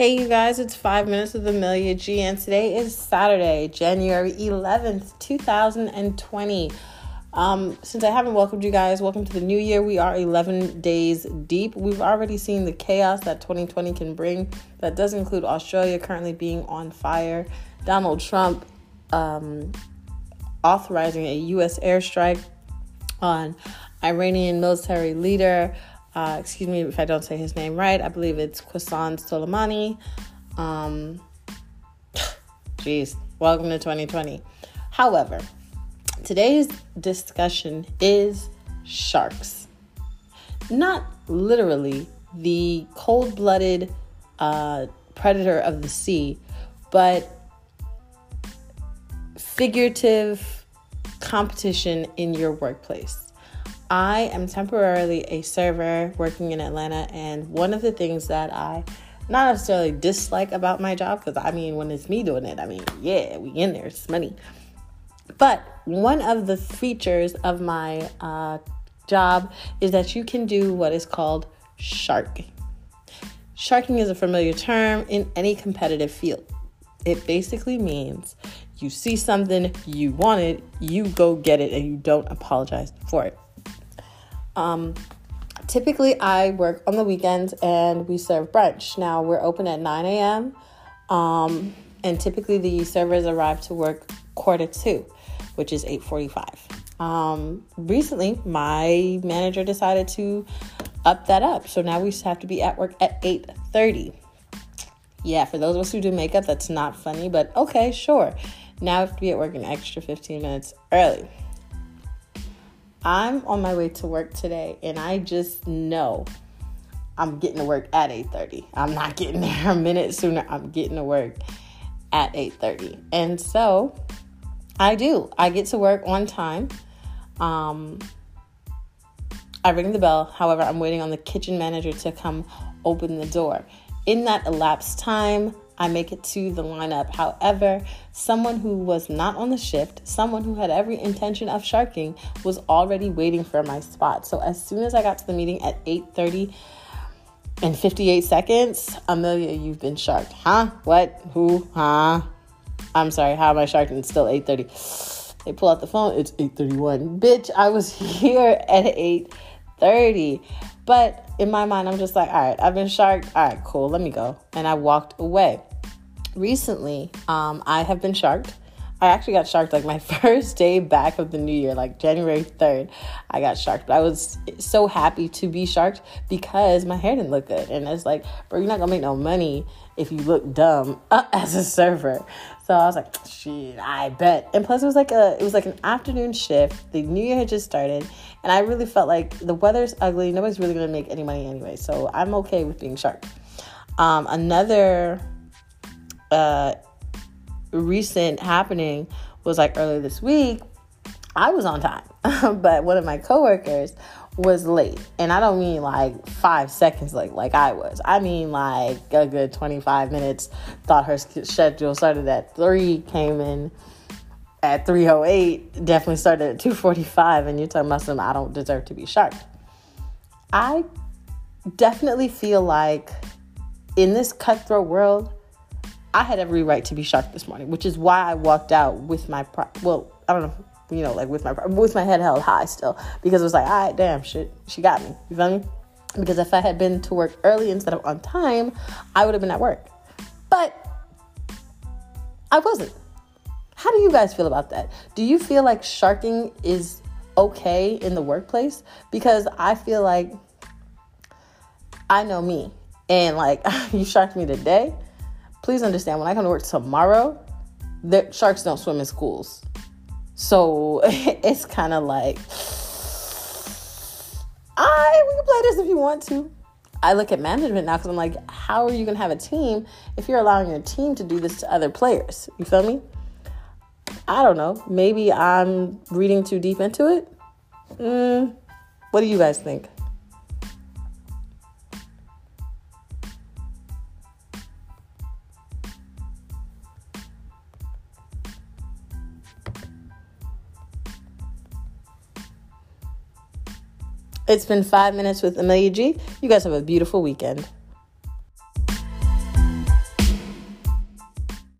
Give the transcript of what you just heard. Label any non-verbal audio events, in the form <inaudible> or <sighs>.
Hey, you guys, it's five minutes with Amelia G, and today is Saturday, January 11th, 2020. Um, since I haven't welcomed you guys, welcome to the new year. We are 11 days deep. We've already seen the chaos that 2020 can bring. That does include Australia currently being on fire, Donald Trump um, authorizing a U.S. airstrike on Iranian military leader. Uh, excuse me if I don't say his name right. I believe it's Qasem Soleimani. Um, <sighs> jeez, welcome to 2020. However, today's discussion is sharks. Not literally the cold blooded uh, predator of the sea, but figurative competition in your workplace. I am temporarily a server working in Atlanta, and one of the things that I not necessarily dislike about my job, because I mean, when it's me doing it, I mean, yeah, we in there, it's money. But one of the features of my uh, job is that you can do what is called sharking. Sharking is a familiar term in any competitive field. It basically means you see something, you want it, you go get it, and you don't apologize for it. Um, typically, I work on the weekends and we serve brunch. Now, we're open at 9 a.m. Um, and typically the servers arrive to work quarter two, which is 8:45. Um, recently, my manager decided to up that up, so now we have to be at work at 8:30. Yeah, for those of us who do makeup, that's not funny, but okay, sure. Now we have to be at work an extra 15 minutes early. I'm on my way to work today and I just know I'm getting to work at 8:30. I'm not getting there a minute sooner. I'm getting to work at 8:30. And so I do. I get to work on time. Um I ring the bell. However, I'm waiting on the kitchen manager to come open the door. In that elapsed time, I make it to the lineup. However, someone who was not on the shift, someone who had every intention of sharking, was already waiting for my spot. So as soon as I got to the meeting at 8:30 and 58 seconds, Amelia, you've been sharked. Huh? What? Who? Huh? I'm sorry, how am I sharked? And it's still 8:30. They pull out the phone, it's 8:31. Bitch, I was <laughs> here at 8:30. But in my mind, I'm just like, all right, I've been sharked. All right, cool, let me go. And I walked away recently, um, I have been sharked. I actually got sharked like my <laughs> first day back of the new year, like January 3rd. I got sharked. But I was so happy to be sharked because my hair didn't look good. And it's like, bro, you're not gonna make no money if you look dumb uh, <laughs> as a server. So I was like, shit, I bet. And plus it was like a it was like an afternoon shift. The new year had just started. And I really felt like the weather's ugly. Nobody's really gonna make any money anyway. So I'm okay with being sharked. Um, another uh, recent happening was like earlier this week. I was on time, <laughs> but one of my coworkers was late, and I don't mean like five seconds, late, like I was. I mean like a good twenty five minutes. Thought her schedule started at three, came in at three oh eight. Definitely started at two forty five, and you're talking about I don't deserve to be sharp. I definitely feel like in this cutthroat world, I had every right to be shocked this morning, which is why I walked out with my pro- well, I don't know, you know, like with my with my head held high still because it was like, all right, damn, shit, she got me. You feel me? Because if I had been to work early instead of on time, I would have been at work. But I wasn't. How do you guys feel about that? Do you feel like sharking is okay in the workplace? Because I feel like I know me. And like <laughs> you sharked me today please understand when I come to work tomorrow, the sharks don't swim in schools. So <laughs> it's kind of like, I we can play this if you want to. I look at management now because I'm like, how are you gonna have a team if you're allowing your team to do this to other players? You feel me? I don't know. Maybe I'm reading too deep into it. Mm, what do you guys think? It's been five minutes with Amelia G. You guys have a beautiful weekend.